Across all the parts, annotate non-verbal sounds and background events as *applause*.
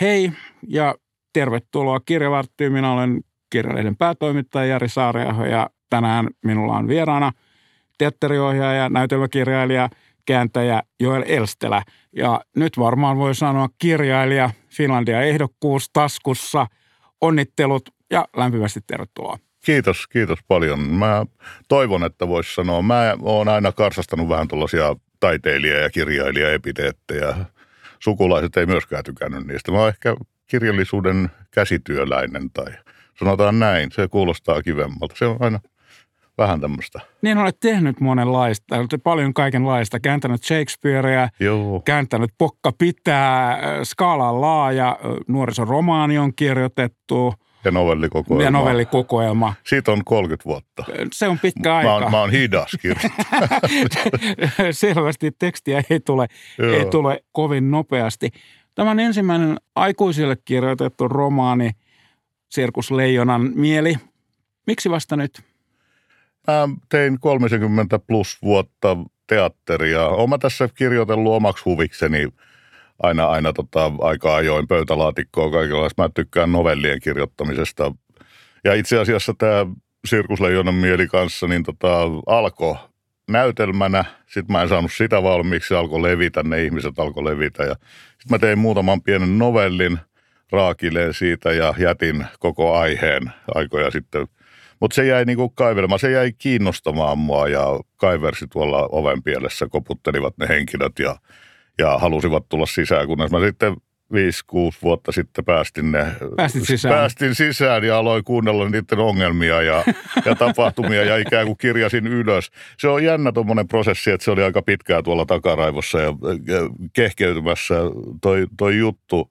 Hei ja tervetuloa Kirjavarttiin. Minä olen kirjalehden päätoimittaja Jari Saariaho ja tänään minulla on vieraana teatteriohjaaja, näytelmäkirjailija, kääntäjä Joel Elstelä. Ja nyt varmaan voi sanoa kirjailija, Finlandia ehdokkuus taskussa. Onnittelut ja lämpimästi tervetuloa. Kiitos, kiitos paljon. Mä toivon, että voisi sanoa. Mä oon aina karsastanut vähän tuollaisia taiteilija- ja kirjailija-epiteettejä. Sukulaiset ei myöskään tykännyt niistä. Mä oon ehkä kirjallisuuden käsityöläinen tai sanotaan näin. Se kuulostaa kivemmalta. Se on aina vähän tämmöistä. Niin olet tehnyt monenlaista, olet paljon kaikenlaista. Kääntänyt Shakespearea, Joo. kääntänyt Pokka pitää, skaala on laaja, nuorisoromaani on kirjoitettu Ja novellikokoelma. ja novellikokoelma. Siitä on 30 vuotta. Se on pitkä Mä aika. oon, mä oon hidas. *laughs* Selvästi tekstiä ei tule, ei tule kovin nopeasti. Tämän ensimmäinen aikuisille kirjoitettu romaani, Sirkus Leijonan mieli. Miksi vasta nyt? Mä tein 30 plus vuotta teatteria. Olen mä tässä kirjoitellut omaksi huvikseni aina, aina tota, aika ajoin pöytälaatikkoa kaikenlaista. Mä tykkään novellien kirjoittamisesta. Ja itse asiassa tämä Sirkusleijonan mieli kanssa niin tota, alkoi näytelmänä. Sitten mä en saanut sitä valmiiksi, alkoi levitä, ne ihmiset alkoi levitä. Ja sitten mä tein muutaman pienen novellin raakileen siitä ja jätin koko aiheen aikoja sitten – mutta se jäi niinku kaivelemaan, se jäi kiinnostamaan mua ja kaiversi tuolla oven pielessä, koputtelivat ne henkilöt ja, ja halusivat tulla sisään, kunnes mä sitten 5-6 vuotta sitten päästin ne. Päästit sisään. Päästin sisään ja aloin kuunnella niiden ongelmia ja, *laughs* ja tapahtumia ja ikään kuin kirjasin ylös. Se on jännä tuommoinen prosessi, että se oli aika pitkää tuolla takaraivossa ja, ja kehkeytymässä toi, toi juttu.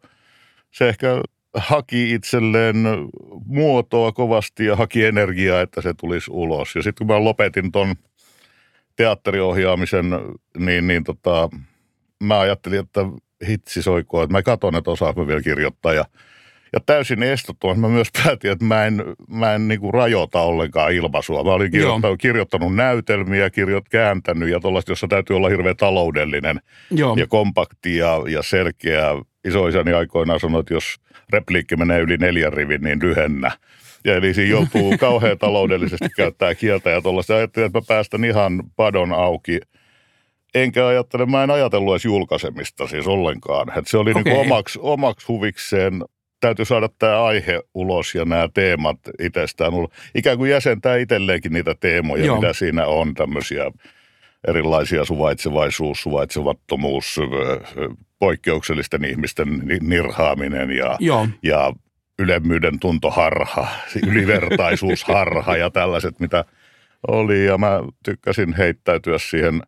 Se ehkä haki itselleen muotoa kovasti ja haki energiaa, että se tulisi ulos. Ja sitten kun mä lopetin ton teatteriohjaamisen, niin, niin tota, mä ajattelin, että hitsi soikoo, että mä katon, että osaanko mä vielä kirjoittaa. Ja, ja täysin estottomasti mä myös *laughs* päätin, että mä en, mä en niinku rajoita ollenkaan ilmaisua. Mä olin kirjoittanut, kirjoittanut näytelmiä, kirjoit, kääntänyt ja tuollaista, jossa täytyy olla hirveän taloudellinen Joo. ja kompakti ja, ja selkeä. Isoisäni aikoinaan sanoi, että jos repliikki menee yli neljän rivin, niin lyhennä. Ja eli siinä joutuu *laughs* kauhean taloudellisesti käyttää kieltä ja tuollaista. Ajattelin, että mä päästän ihan padon auki. Enkä ajattele, mä en ajatellut edes julkaisemista siis ollenkaan. Että se oli Okei. niin omaksi, omaksi huvikseen. Täytyy saada tämä aihe ulos ja nämä teemat itsestään ulos. Ikään kuin jäsentää itselleenkin niitä teemoja, Joo. mitä siinä on, tämmöisiä erilaisia suvaitsevaisuus, ö, poikkeuksellisten ihmisten ni- nirhaaminen ja, Joo. ja ylemmyyden tuntoharha, ylivertaisuusharha ja tällaiset, mitä oli. Ja mä tykkäsin heittäytyä siihen,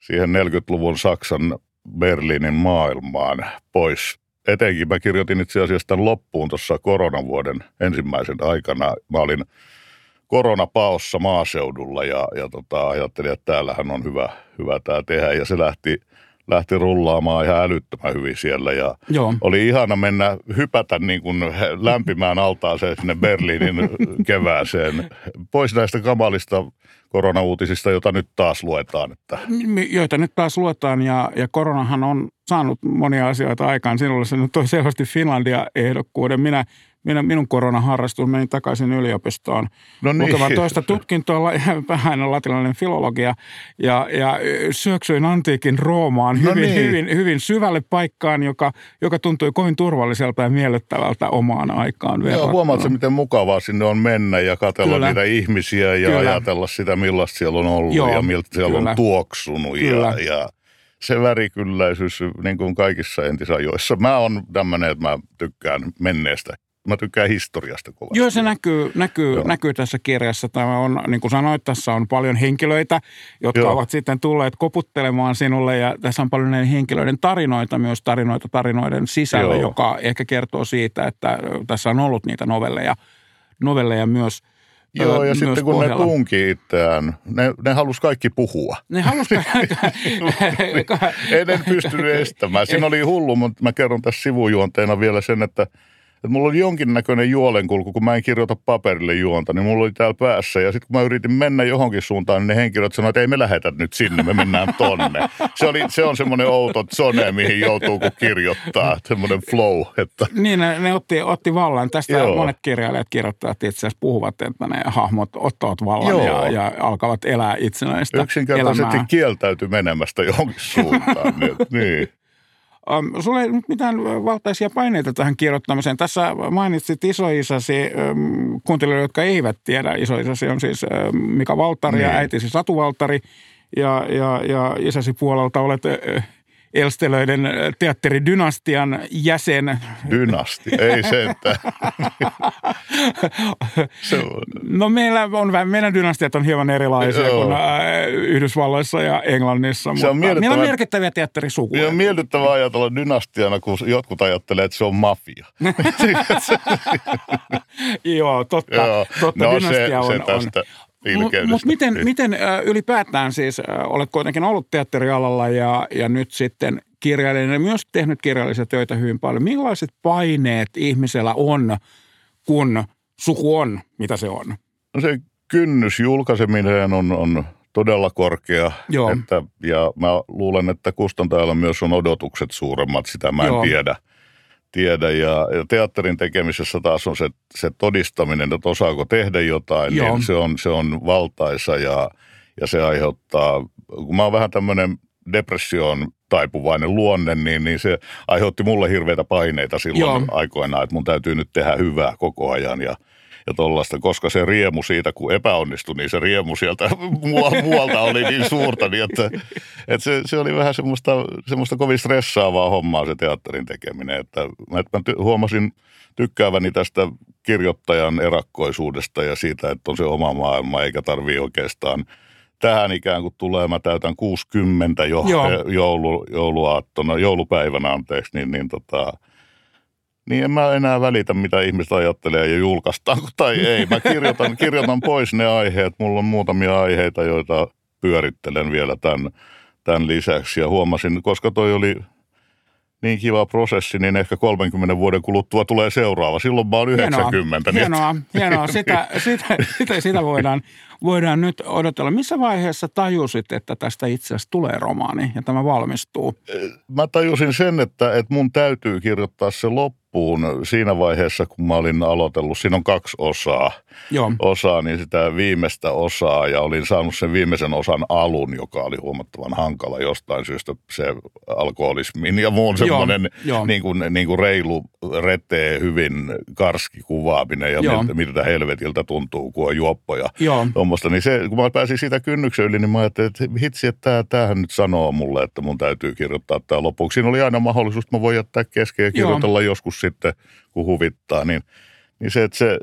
siihen 40-luvun Saksan Berliinin maailmaan pois. Etenkin mä kirjoitin itse asiassa tämän loppuun tuossa koronavuoden ensimmäisen aikana. Mä olin koronapaossa maaseudulla ja, ja tota, ajattelin, että täällähän on hyvä, hyvä tämä tehdä. Ja se lähti, lähti rullaamaan ihan älyttömän hyvin siellä ja Joo. oli ihana mennä, hypätä niin kuin lämpimään altaaseen sinne Berliinin *laughs* kevääseen. Pois näistä kamalista koronauutisista, jota nyt taas luetaan. Että joita nyt taas luetaan ja, ja koronahan on saanut monia asioita aikaan. Sinulle se nyt toi selvästi Finlandia-ehdokkuuden. Minä, minä, minun koronaharrastus meni takaisin yliopistoon no niin, lukemaan toista tutkintoa, *laughs* vähän latinalainen filologia ja, ja syöksyin antiikin Roomaan No hyvin, niin. hyvin, hyvin syvälle paikkaan, joka, joka tuntui kovin turvalliselta ja miellyttävältä omaan aikaan Joo, huomaatko, miten mukavaa sinne on mennä ja katsella Kyllä. niitä ihmisiä ja Kyllä. ajatella sitä, millaista siellä on ollut Joo, ja miltä siellä kyllä. on tuoksunut. Kyllä. Ja, ja se värikylläisyys, niin kuin kaikissa entisajoissa. Mä oon tämmöinen, että mä tykkään menneestä. Mä tykkään historiasta kovasti. Joo, se näkyy, näkyy, Joo. näkyy tässä kirjassa. Tämä on, niin kuin sanoit, tässä on paljon henkilöitä, jotka Joo. ovat sitten tulleet koputtelemaan sinulle. Ja tässä on paljon näiden henkilöiden tarinoita, myös tarinoita tarinoiden sisällä, Joo. joka ehkä kertoo siitä, että tässä on ollut niitä novelleja, novelleja myös. Joo, ja sitten kun pohjalla. ne tunki itseään, ne, ne halusi kaikki puhua. Ne halusivat... *laughs* *laughs* En, en pystynyt estämään. Siinä oli hullu, mutta mä kerron tässä sivujuonteena vielä sen, että että mulla oli jonkinnäköinen juolenkulku, kun mä en kirjoita paperille juonta, niin mulla oli täällä päässä. Ja sitten kun mä yritin mennä johonkin suuntaan, niin ne henkilöt sanoivat, että ei me lähetä nyt sinne, me mennään tonne. Se, oli, se on semmoinen outo zone, mihin joutuu kun kirjoittaa, semmoinen flow. Että. Niin, ne, ne otti, otti vallan. Tästä Joo. monet kirjailijat kirjoittajat itse asiassa puhuvat, että ne hahmot ottavat vallan ja, ja, alkavat elää itsenäistä Yksinkertaisesti elämää. kieltäytyi menemästä johonkin suuntaan. *laughs* niin, niin. Um, sulla ei nyt mitään valtaisia paineita tähän kirjoittamiseen. Tässä mainitsit isoisäsi, um, kuuntelijoille, jotka eivät tiedä. Isoisäsi on siis um, Mika Valtari niin. ja äitisi Satu Valtari. Ja, ja, ja isäsi puolelta olet uh, Elstelöiden teatteridynastian jäsen. Dynasti, ei sentään. *laughs* se. No meillä on meidän dynastiat on hieman erilaisia Joo. kuin Yhdysvalloissa ja Englannissa, se on meillä on merkittäviä teatterisukuja. on miellyttävää ajatella dynastiana, kun jotkut ajattelee, että se on mafia. *laughs* Joo, totta. Joo. totta no, dynastia se, on, se tästä. on mutta mut miten, niin. miten ylipäätään siis, olet kuitenkin ollut teatterialalla ja, ja nyt sitten kirjailijana ja myös tehnyt kirjallisia töitä hyvin paljon. Millaiset paineet ihmisellä on, kun suku on, mitä se on? No se kynnys julkaiseminen on, on todella korkea. Joo. Että, ja mä luulen, että kustantajalla myös on odotukset suuremmat, sitä mä en Joo. tiedä tiedä. Ja, ja teatterin tekemisessä taas on se, se todistaminen, että osaako tehdä jotain, niin Joo. niin se on, se on valtaisa ja, ja se aiheuttaa, kun mä oon vähän tämmöinen depressioon taipuvainen luonne, niin, niin se aiheutti mulle hirveitä paineita silloin Joo. aikoinaan, että mun täytyy nyt tehdä hyvää koko ajan ja – ja tollaista, koska se riemu siitä, kun epäonnistui, niin se riemu sieltä *laughs* muualta oli niin suurta, niin että, että se, se, oli vähän semmoista, semmoista kovin stressaavaa hommaa se teatterin tekeminen, että, että mä ty- huomasin tykkääväni tästä kirjoittajan erakkoisuudesta ja siitä, että on se oma maailma, eikä tarvii oikeastaan tähän ikään kuin tulee, mä täytän 60 jo, joulu, jouluaattona, joulupäivänä anteeksi, niin, niin tota, niin en mä enää välitä, mitä ihmiset ajattelee ja julkaistaan tai ei. Mä kirjoitan, kirjoitan pois ne aiheet. Mulla on muutamia aiheita, joita pyörittelen vielä tämän, tämän lisäksi. Ja huomasin, koska toi oli niin kiva prosessi, niin ehkä 30 vuoden kuluttua tulee seuraava. Silloin mä oon 90. Hienoa, niin hienoa, hienoa. Sitä, *laughs* sitä, sitä, sitä voidaan, voidaan nyt odotella. Missä vaiheessa tajusit, että tästä itse asiassa tulee romaani ja tämä valmistuu? Mä tajusin sen, että, että mun täytyy kirjoittaa se loppu loppuun siinä vaiheessa, kun mä olin aloitellut. Siinä on kaksi osaa. Joo. Osaa, niin sitä viimeistä osaa ja olin saanut sen viimeisen osan alun, joka oli huomattavan hankala jostain syystä. Se alkoholismin ja muun semmoinen niin kuin, niin kuin reilu, retee, hyvin karski kuvaaminen ja miltä, miltä helvetiltä tuntuu, kun on juoppoja. Tuommoista. Niin se, kun mä pääsin siitä kynnyksen yli, niin mä ajattelin, että hitsi, että tämähän nyt sanoo mulle, että mun täytyy kirjoittaa tämä lopuksi. Siinä oli aina mahdollisuus, että mä voin jättää kesken ja kirjoitella Joo. joskus sitten, kun huvittaa, niin, niin se, että se,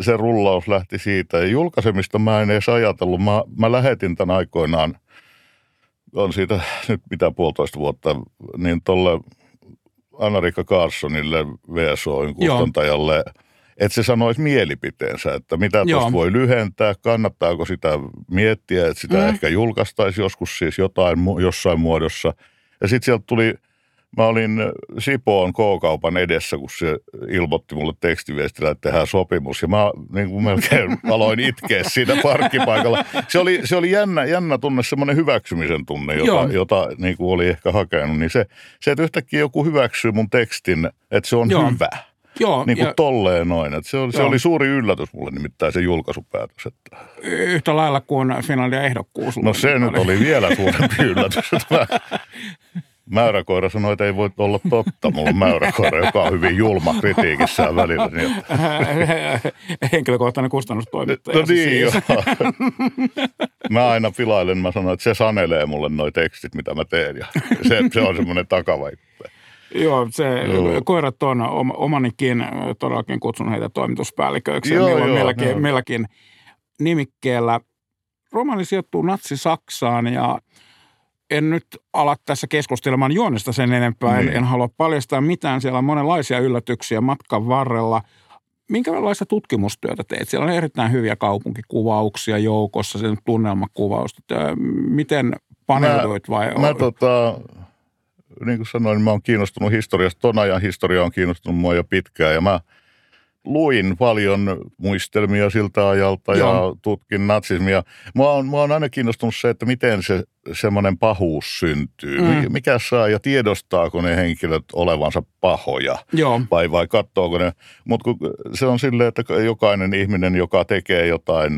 se rullaus lähti siitä. Ja julkaisemista mä en edes ajatellut. Mä, mä lähetin tämän aikoinaan, on siitä nyt mitä puolitoista vuotta, niin tuolle Anna-Riikka Carssonille, VSOin kustantajalle, että se sanoisi mielipiteensä, että mitä tuosta voi lyhentää, kannattaako sitä miettiä, että sitä mm. ehkä julkaistaisi joskus siis jotain, jossain muodossa. Ja sitten sieltä tuli Mä olin Sipoon K-kaupan edessä, kun se ilmoitti mulle tekstiviestillä, että tehdään sopimus. Ja mä niin kuin melkein *laughs* aloin itkeä siinä parkkipaikalla. Se oli, se oli jännä, jännä tunne, semmoinen hyväksymisen tunne, jota, jota niin kuin oli ehkä hakenut. Niin se, se, että yhtäkkiä joku hyväksyy mun tekstin, että se on Joo. hyvä. Joo, niin kuin ja, tolleen noin. Että se, oli, se oli suuri yllätys mulle nimittäin se julkaisupäätös. Että. Yhtä lailla kuin Finlandia ehdokkuus. No se nyt oli vielä suurempi yllätys. Että mä, *laughs* Mäyräkoira sanoi, että ei voi olla totta. Mulla on mäyräkoira, joka on hyvin julma kritiikissään välillä. Niin että... *laughs* Henkilökohtainen kustannustoimittaja. No niin, siis. joo. *laughs* Mä aina filailen, mä sanon, että se sanelee mulle noi tekstit, mitä mä teen. Ja se, se on semmoinen takavaikka. *laughs* Joo, se, joo. koirat on omanikin, todellakin kutsun heitä toimituspäälliköiksi. Joo, joo, meilläkin, joo. meilläkin nimikkeellä. Romani sijoittuu Natsi-Saksaan ja en nyt ala tässä keskustelemaan juonesta sen enempää, niin. en, en halua paljastaa mitään. Siellä on monenlaisia yllätyksiä matkan varrella. Minkälaista tutkimustyötä teet? Siellä on erittäin hyviä kaupunkikuvauksia joukossa, sen tunnelmakuvausta. Miten paneuduit vai? Mä, mä tota, niin kuin sanoin, mä oon kiinnostunut historiasta. Ton ajan historia on kiinnostunut mua jo pitkään ja mä – luin paljon muistelmia siltä ajalta Joo. ja tutkin natsismia. Mua on, mua on aina kiinnostunut se, että miten se semmoinen pahuus syntyy. Mm. Mikä saa ja tiedostaako ne henkilöt olevansa pahoja Joo. vai, vai katsoako ne. Mutta se on silleen, että jokainen ihminen, joka tekee jotain,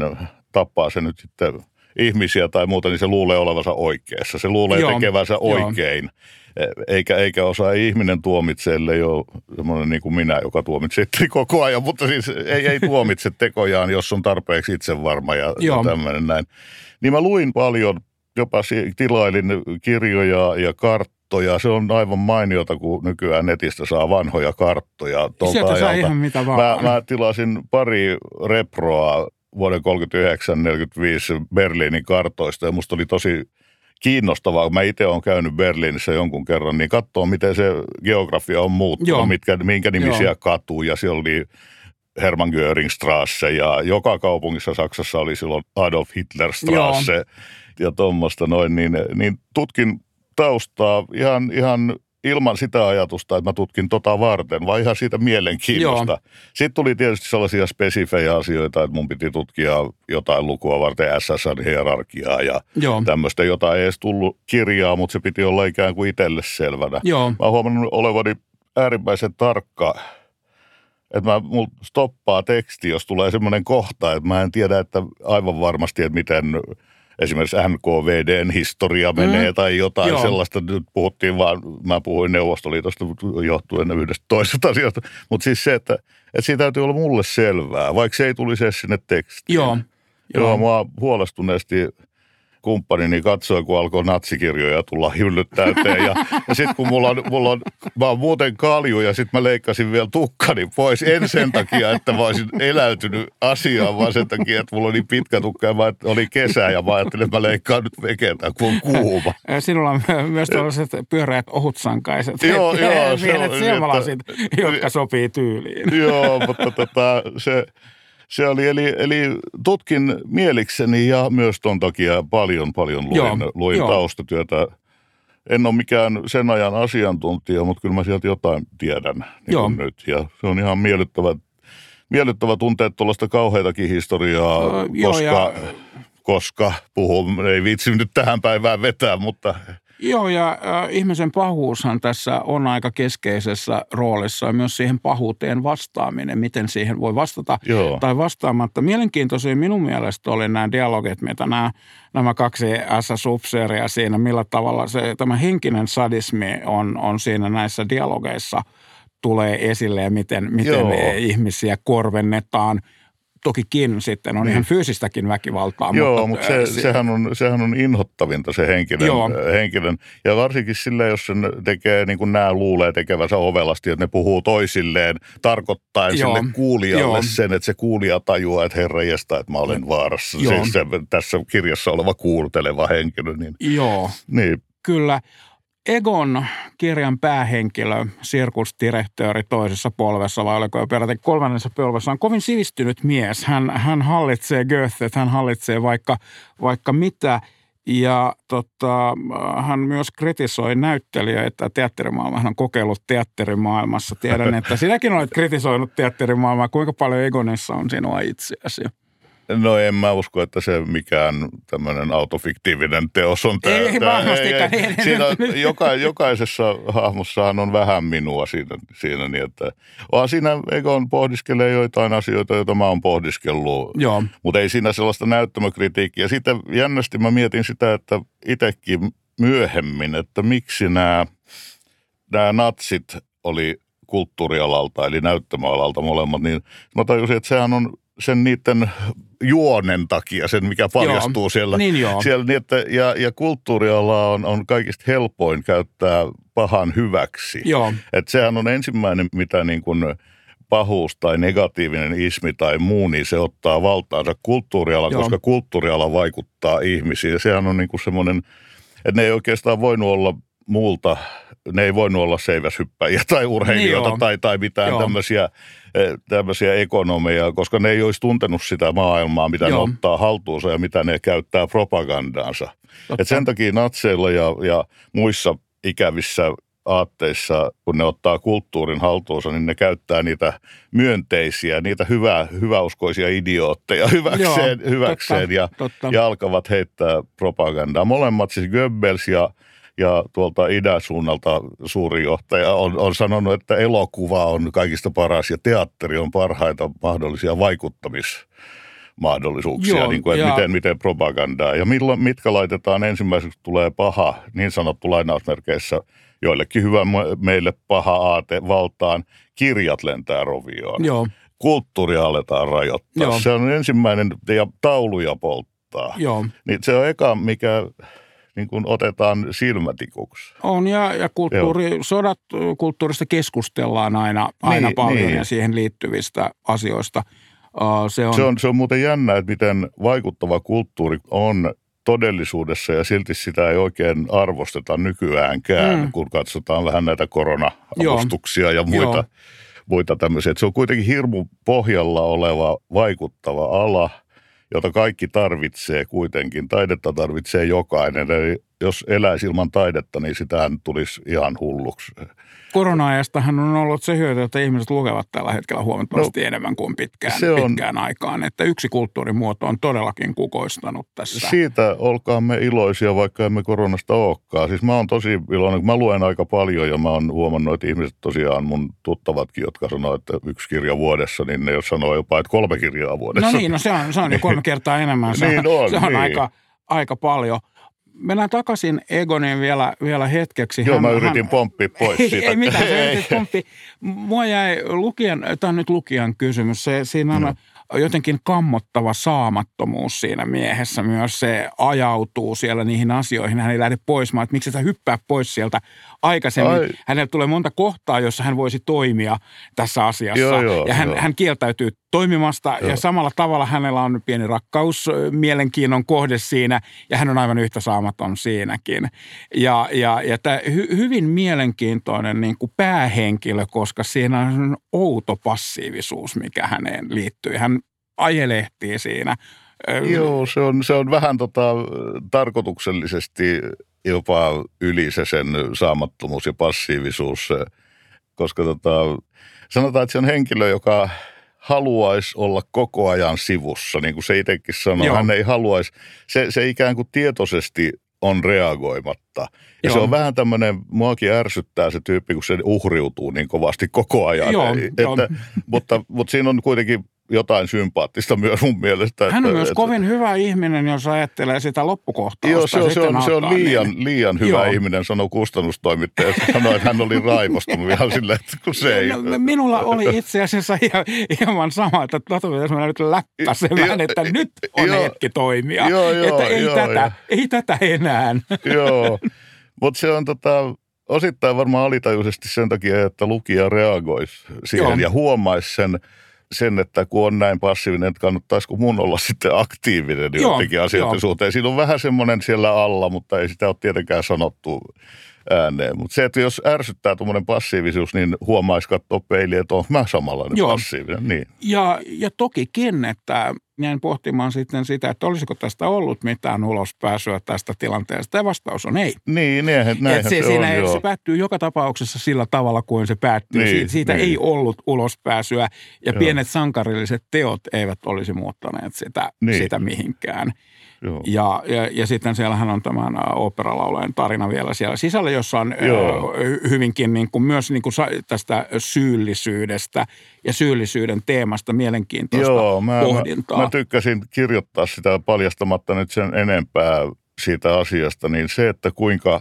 tappaa se nyt sitten ihmisiä tai muuta, niin se luulee olevansa oikeassa. Se luulee Joo. tekevänsä oikein. Joo eikä, eikä osaa ihminen tuomitse, ellei ole semmoinen niin kuin minä, joka tuomitsee *laughs* koko ajan, mutta siis ei, ei tuomitse tekojaan, jos on tarpeeksi itsevarma ja, ja tämmöinen näin. Niin mä luin paljon, jopa tilailin kirjoja ja karttoja. Se on aivan mainiota, kun nykyään netistä saa vanhoja karttoja. Sieltä saa ihan mitä vaan. Mä, mä tilasin pari reproa vuoden 39-45 Berliinin kartoista ja musta oli tosi kiinnostavaa, mä itse olen käynyt Berliinissä jonkun kerran, niin katsoa, miten se geografia on muuttunut, mitkä, minkä nimisiä Joo. katuja. Siellä oli Hermann Göringstrasse ja joka kaupungissa Saksassa oli silloin Adolf Hitler Strasse Joo. Ja tuommoista noin, niin, niin tutkin taustaa ihan, ihan ilman sitä ajatusta, että mä tutkin tota varten, vaan ihan siitä mielenkiinnosta. Joo. Sitten tuli tietysti sellaisia spesifejä asioita, että mun piti tutkia jotain lukua varten SSN-hierarkiaa ja Joo. tämmöistä, jota ei edes tullut kirjaa, mutta se piti olla ikään kuin itselle selvänä. Joo. Mä oon huomannut olevani äärimmäisen tarkka että mä, mulla stoppaa teksti, jos tulee semmoinen kohta, että mä en tiedä, että aivan varmasti, että miten esimerkiksi NKVDn historia menee mm. tai jotain Joo. sellaista. Nyt puhuttiin vaan, mä puhuin Neuvostoliitosta johtuen yhdestä toisesta asiasta. Mutta siis se, että, että siitä täytyy olla mulle selvää, vaikka se ei tulisi edes sinne tekstiin. Joo. Joo, Joo mua huolestuneesti kumppanini katsoi, kun alkoi natsikirjoja tulla hyllyt täyteen. Ja, ja sitten kun mulla on, mulla on, mä oon muuten kalju ja sitten mä leikkasin vielä tukkani pois. En sen takia, että mä olisin eläytynyt asiaan, vaan sen takia, että mulla oli niin pitkä tukka ja mä, oli kesä ja mä ajattelin, että mä leikkaan nyt vekeltä, kun on kuuma. Sinulla on myös tällaiset pyöreät ohutsankaiset. Joo, joo. Pienet silmälasit, jotka sopii tyyliin. Joo, mutta tota, se se oli, eli, eli tutkin mielikseni ja myös ton takia paljon, paljon luin, joo, luin joo. taustatyötä. En ole mikään sen ajan asiantuntija, mutta kyllä mä sieltä jotain tiedän niin joo. nyt. Ja se on ihan miellyttävä, miellyttävä tuntea tuollaista kauheitakin historiaa, uh, koska, joo, ja... koska puhun, ei viitsi nyt tähän päivään vetää, mutta Joo, ja äh, ihmisen pahuushan tässä on aika keskeisessä roolissa ja myös siihen pahuuteen vastaaminen, miten siihen voi vastata Joo. tai vastaamatta. Mielenkiintoisia minun mielestä oli nämä dialogit, mitä nämä, nämä kaksi S-subseeria siinä, millä tavalla se, tämä henkinen sadismi on, on siinä näissä dialogeissa tulee esille ja miten, miten ihmisiä korvennetaan – tokikin sitten on niin. ihan fyysistäkin väkivaltaa. Joo, mutta, mutta se, se, sehän, on, sehän on inhottavinta se henkilön, Joo. henkilön. Ja varsinkin sillä, jos sen tekee niin kuin nämä luulee tekevänsä ovelasti, että ne puhuu toisilleen, tarkoittaa sille kuulijalle Joo. sen, että se kuulija tajuaa, että herra jästä, että mä olen vaarassa. Joo. Se, se, tässä kirjassa oleva kuulteleva henkilö. Niin, Joo, niin. kyllä. Egon kirjan päähenkilö, sirkusdirektööri toisessa polvessa, vai oliko jo peräti kolmannessa polvessa, on kovin sivistynyt mies. Hän, hän hallitsee Goethe, hän hallitsee vaikka, vaikka mitä. Ja tota, hän myös kritisoi näyttelijöitä. Teatterimaailma hän on kokeillut teatterimaailmassa. Tiedän, että sinäkin olet kritisoinut teatterimaailmaa. Kuinka paljon Egonissa on sinua itseäsi? No en mä usko, että se mikään tämmöinen autofiktiivinen teos on. Tää, ei, tää, ei, ei, siinä joka, jokaisessa hahmossahan on vähän minua siinä, siinä niin että vaan siinä Egon pohdiskelee joitain asioita, joita mä oon pohdiskellut, Joo. mutta ei siinä sellaista näyttämökritiikkiä. Sitten jännästi mä mietin sitä, että itsekin myöhemmin, että miksi nämä, nämä natsit oli kulttuurialalta, eli näyttämöalalta molemmat, niin mä tajusin, että sehän on sen niiden juonen takia, sen mikä paljastuu joo, siellä. Niin joo. siellä niin että, ja, ja kulttuuriala on, on kaikista helpoin käyttää pahan hyväksi. Joo. Et sehän on ensimmäinen, mitä niin kuin pahuus tai negatiivinen ismi tai muu, niin se ottaa valtaansa kulttuuriala, Joo. koska kulttuuriala vaikuttaa ihmisiin. Sehän on niin kuin semmoinen, että ne ei oikeastaan voinut olla muulta, ne ei voinut olla seiväshyppäjiä tai urheilijoita niin tai, tai mitään tämmöisiä, eh, tämmöisiä ekonomeja, koska ne ei olisi tuntenut sitä maailmaa, mitä Joo. ne ottaa haltuunsa ja mitä ne käyttää propagandaansa. Et sen takia natseilla ja, ja muissa ikävissä aatteissa, kun ne ottaa kulttuurin haltuunsa, niin ne käyttää niitä myönteisiä, niitä hyvä, hyväuskoisia idiootteja *laughs* hyväkseen, Joo, hyväkseen totta, ja, totta. ja alkavat heittää propagandaa. Molemmat siis Goebbels ja ja tuolta idäsuunnalta suuri johtaja on, on sanonut, että elokuva on kaikista paras ja teatteri on parhaita mahdollisia vaikuttamismahdollisuuksia, Joo, niin kuin, että ja... miten, miten propagandaa. Ja milloin, mitkä laitetaan ensimmäiseksi tulee paha, niin sanottu lainausmerkeissä, joillekin hyvä meille paha aate valtaan, kirjat lentää rovioon. Joo. Kulttuuria aletaan rajoittaa. Joo. Se on ensimmäinen, ja tauluja polttaa. Joo. Niin se on eka, mikä niin kuin otetaan silmätikuksi. On ja, ja kulttuuri, sodat, kulttuurista keskustellaan aina, aina niin, paljon niin. ja siihen liittyvistä asioista. se, on... Se, on, se on muuten jännä, että miten vaikuttava kulttuuri on todellisuudessa ja silti sitä ei oikein arvosteta nykyäänkään, mm. kun katsotaan vähän näitä korona-avustuksia ja muita, Joo. muita tämmöisiä. se on kuitenkin hirmu pohjalla oleva vaikuttava ala – jota kaikki tarvitsee kuitenkin. Taidetta tarvitsee jokainen. Eli jos eläisi ilman taidetta, niin sitä tulisi ihan hulluksi. Korona-ajastahan on ollut se hyöty, että ihmiset lukevat tällä hetkellä huomattavasti no, enemmän kuin pitkään, se on, pitkään aikaan. Että yksi kulttuurimuoto on todellakin kukoistanut tässä. Siitä olkaamme iloisia, vaikka emme koronasta olekaan. Siis mä oon tosi iloinen, mä luen aika paljon ja mä oon huomannut, että ihmiset tosiaan, mun tuttavatkin, jotka sanoo, että yksi kirja vuodessa, niin ne jos sanoo jopa, että kolme kirjaa vuodessa. No niin, no se on, se on jo kolme *laughs* kertaa enemmän. Se niin on, se on niin. aika, aika paljon mennään takaisin Egoniin vielä, vielä hetkeksi. Joo, hän, mä yritin hän, pomppia pois ei, siitä. Ei mitään, se pomppi. Mua jäi lukijan, tämä on nyt lukijan kysymys, se, siinä on no jotenkin kammottava saamattomuus siinä miehessä myös. Se ajautuu siellä niihin asioihin. Hän ei lähde pois, että miksi sä hyppää pois sieltä aikaisemmin. Ai. Hänelle tulee monta kohtaa, jossa hän voisi toimia tässä asiassa. Joo, joo, ja hän, joo. hän kieltäytyy toimimasta joo. ja samalla tavalla hänellä on pieni rakkaus, mielenkiinnon kohde siinä ja hän on aivan yhtä saamaton siinäkin. Ja, ja, ja tämä hy, hyvin mielenkiintoinen niin kuin päähenkilö, koska siinä on outo passiivisuus, mikä häneen liittyy. Hän ajelehtii siinä. Joo, se on, se on vähän tota, tarkoituksellisesti jopa yli se sen saamattomuus ja passiivisuus, koska tota, sanotaan, että se on henkilö, joka haluaisi olla koko ajan sivussa, niin kuin se itsekin sanoi. Joo. Hän ei haluaisi, se, se ikään kuin tietoisesti on reagoimatta. Ja Joo. se on vähän tämmöinen, muakin ärsyttää se tyyppi, kun se uhriutuu niin kovasti koko ajan. Joo, että, jo. mutta, mutta siinä on kuitenkin jotain sympaattista myös mun mielestä. Hän on että, myös että, kovin hyvä ihminen, jos ajattelee sitä loppukohtaa. Joo, se on, se on, se on liian, niin. liian hyvä joo. ihminen, sanoo kustannustoimittaja. Sanoi, että hän oli raivostunut ihan silleen, että kun se ei... No, minulla oli itse asiassa ihan, hieman sama, että pitäisi mennä nyt läppäsemään, että nyt on joo, hetki toimia. Joo, joo, että ei, joo, tätä, ei tätä enää. Joo, mutta se on tota, osittain varmaan alitajuisesti sen takia, että lukija reagoisi siihen joo. ja huomaisi sen – sen, että kun on näin passiivinen, että kannattaisiko mun olla sitten aktiivinen jotenkin asioiden suhteen. Siinä on vähän semmoinen siellä alla, mutta ei sitä ole tietenkään sanottu ääneen. Mutta se, että jos ärsyttää tuommoinen passiivisuus, niin huomaisi katsoa peiliä, että on mä samanlainen Joo. passiivinen. Niin. Ja, ja tokikin, että jäin pohtimaan sitten sitä, että olisiko tästä ollut mitään ulospääsyä tästä tilanteesta. Ja vastaus on ei. Niin, näinhän, näinhän se, se, siinä, on, se päättyy joka tapauksessa sillä tavalla kuin se päättyy. Niin, siitä, siitä niin. ei ollut ulospääsyä ja joo. pienet sankarilliset teot eivät olisi muuttaneet sitä, niin. sitä mihinkään. Ja, ja, ja sitten siellähän on tämän operalaulajan tarina vielä siellä sisällä, jossa on Joo. hyvinkin niin kuin, myös niin kuin tästä syyllisyydestä ja syyllisyyden teemasta mielenkiintoista Joo, mä, pohdintaa. Mä, mä tykkäsin kirjoittaa sitä paljastamatta nyt sen enempää siitä asiasta, niin se, että kuinka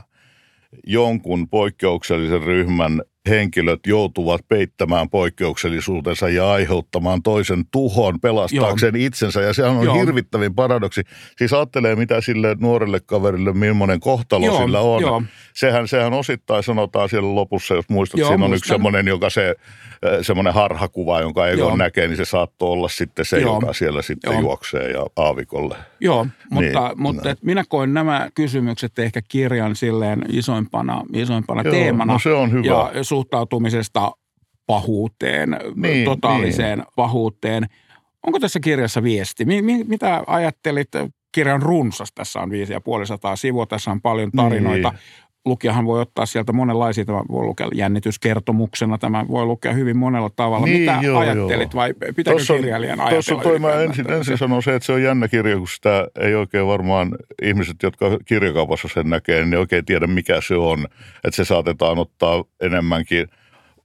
jonkun poikkeuksellisen ryhmän henkilöt joutuvat peittämään poikkeuksellisuutensa ja aiheuttamaan toisen tuhon pelastaakseen Joo. itsensä. Ja sehän on Joo. hirvittävin paradoksi. Siis ajattelee, mitä sille nuorelle kaverille, millainen kohtalo Joo. sillä on. Joo. Sehän, sehän osittain sanotaan siellä lopussa, jos muistat, Joo, siinä on muistan. yksi semmoinen, joka se, semmoinen harhakuva, jonka Egon näkee, niin se saattoi olla sitten se, Joo. joka siellä sitten Joo. juoksee ja aavikolle. Joo, mutta, niin, mutta et minä koen nämä kysymykset ehkä kirjan silleen isoimpana, isoimpana Joo, teemana. No se on hyvä. Ja suhtautumisesta pahuuteen, niin, totaaliseen niin. pahuuteen. Onko tässä kirjassa viesti? Mitä ajattelit? Kirjan runsas, tässä on viisi ja puoli sataa sivua, tässä on paljon tarinoita. Niin. Lukijahan voi ottaa sieltä monenlaisia, tämä voi lukea jännityskertomuksena, tämä voi lukea hyvin monella tavalla. Niin, Mitä joo, ajattelit joo. vai pitääkö Tuossa on- kirjailijan ajatella? Tuossa toi mä ensin, ensin sanon se, että se on jännä kirja, kun sitä ei oikein varmaan ihmiset, jotka kirjakaupassa sen näkee, niin ne oikein tiedä mikä se on. Että se saatetaan ottaa enemmänkin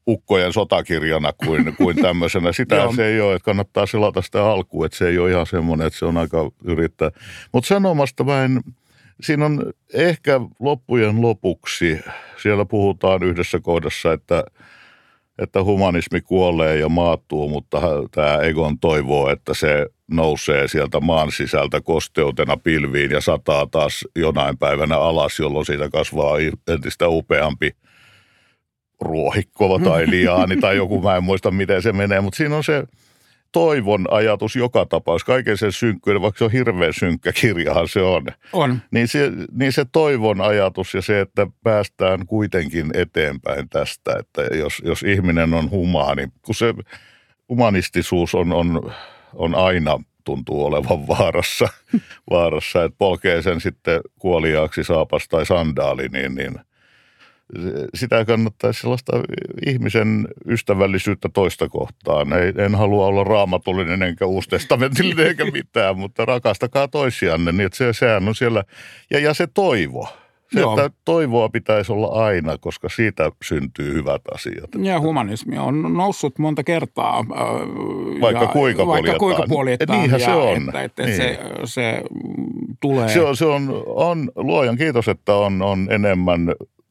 ukkojen sotakirjana kuin, *laughs* kuin tämmöisenä. Sitä se ei ole, että kannattaa selata sitä alkuun, että se ei ole ihan semmoinen, että se on aika yrittää. Mutta sanomasta mä en, siinä on ehkä loppujen lopuksi, siellä puhutaan yhdessä kohdassa, että että humanismi kuolee ja maattuu, mutta tämä Egon toivoo, että se nousee sieltä maan sisältä kosteutena pilviin ja sataa taas jonain päivänä alas, jolloin siitä kasvaa entistä upeampi ruohikko tai liaani *laughs* tai joku, mä en muista miten se menee, mutta siinä on se toivon ajatus joka tapauksessa, kaiken sen synkkyyden, vaikka se on hirveän synkkä kirjahan se on, On. niin se, niin se toivon ajatus ja se, että päästään kuitenkin eteenpäin tästä, että jos, jos ihminen on humaani, kun se humanistisuus on, on, on aina tuntuu olevan vaarassa, *laughs* vaarassa, että polkee sen sitten kuoliaaksi saapas tai sandaali, niin, niin sitä kannattaisi sellaista ihmisen ystävällisyyttä toista kohtaan. Ei, en halua olla raamatullinen enkä uustestamentillinen *laughs* eikä mitään, mutta rakastakaa toisianne, niin että se, sehän on siellä. Ja, ja se toivo. Se, Joo. että toivoa pitäisi olla aina, koska siitä syntyy hyvät asiat. Ja humanismi on noussut monta kertaa. äh, Vaikka ja, kuinka vaikka poljetaan. kuinka poljetaan. Niinhän se ja on. Että, että Niin. se, se tulee. Se on, se on, on luojan kiitos, että on, on enemmän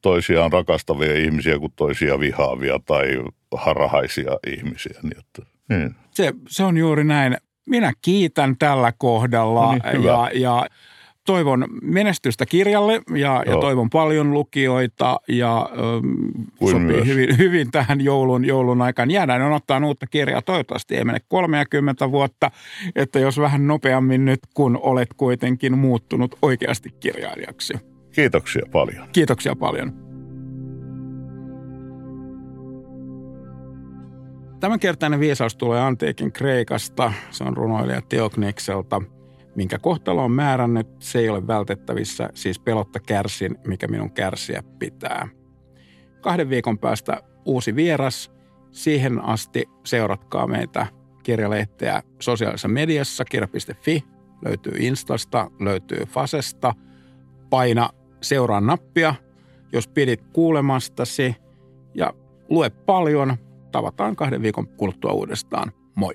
toisiaan rakastavia ihmisiä kuin toisia vihaavia tai harhaisia ihmisiä. Niin, että, niin. Se, se on juuri näin. Minä kiitän tällä kohdalla No niin, ja, ja toivon menestystä kirjalle ja, ja toivon paljon lukijoita ja ähm, Kuin sopii myös. hyvin, hyvin tähän joulun, joulun aikaan. Jäädään odottaa uutta kirjaa. Toivottavasti ei mene 30 vuotta, että jos vähän nopeammin nyt, kun olet kuitenkin muuttunut oikeasti kirjailijaksi. Kiitoksia paljon. Kiitoksia paljon. Tämänkertainen viisaus tulee antiikin Kreikasta. Se on runoilija Teoknikselta. Minkä kohtalo on määrännyt, se ei ole vältettävissä, siis pelotta kärsin, mikä minun kärsiä pitää. Kahden viikon päästä uusi vieras. Siihen asti seuratkaa meitä kirjalehteä sosiaalisessa mediassa, kirja.fi, löytyy Instasta, löytyy Fasesta. Paina seuraa nappia, jos pidit kuulemastasi ja lue paljon. Tavataan kahden viikon kuluttua uudestaan. Moi!